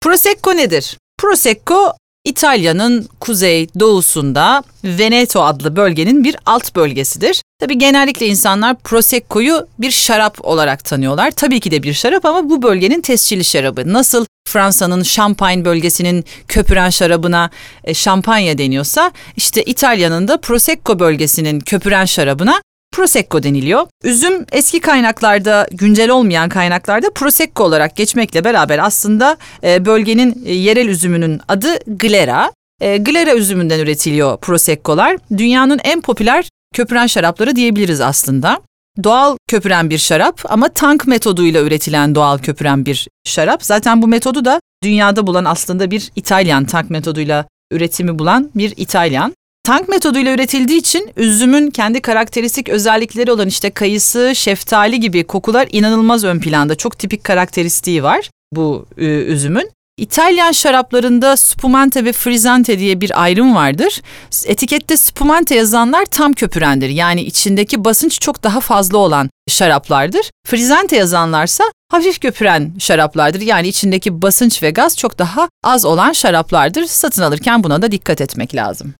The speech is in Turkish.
Prosecco nedir? Prosecco İtalya'nın kuzey doğusunda Veneto adlı bölgenin bir alt bölgesidir. Tabi genellikle insanlar Prosecco'yu bir şarap olarak tanıyorlar. Tabii ki de bir şarap ama bu bölgenin tescilli şarabı. Nasıl Fransa'nın Champagne bölgesinin köpüren şarabına e, şampanya deniyorsa işte İtalya'nın da Prosecco bölgesinin köpüren şarabına Prosecco deniliyor. Üzüm eski kaynaklarda, güncel olmayan kaynaklarda Prosecco olarak geçmekle beraber aslında e, bölgenin e, yerel üzümünün adı Glera. E, Glera üzümünden üretiliyor Prosecco'lar. Dünyanın en popüler köpüren şarapları diyebiliriz aslında. Doğal köpüren bir şarap ama tank metoduyla üretilen doğal köpüren bir şarap. Zaten bu metodu da dünyada bulan aslında bir İtalyan tank metoduyla üretimi bulan bir İtalyan. Tank metoduyla üretildiği için üzümün kendi karakteristik özellikleri olan işte kayısı, şeftali gibi kokular inanılmaz ön planda. Çok tipik karakteristiği var bu e, üzümün. İtalyan şaraplarında spumante ve frizzante diye bir ayrım vardır. Etikette spumante yazanlar tam köpürendir. Yani içindeki basınç çok daha fazla olan şaraplardır. Frizzante yazanlarsa hafif köpüren şaraplardır. Yani içindeki basınç ve gaz çok daha az olan şaraplardır. Satın alırken buna da dikkat etmek lazım.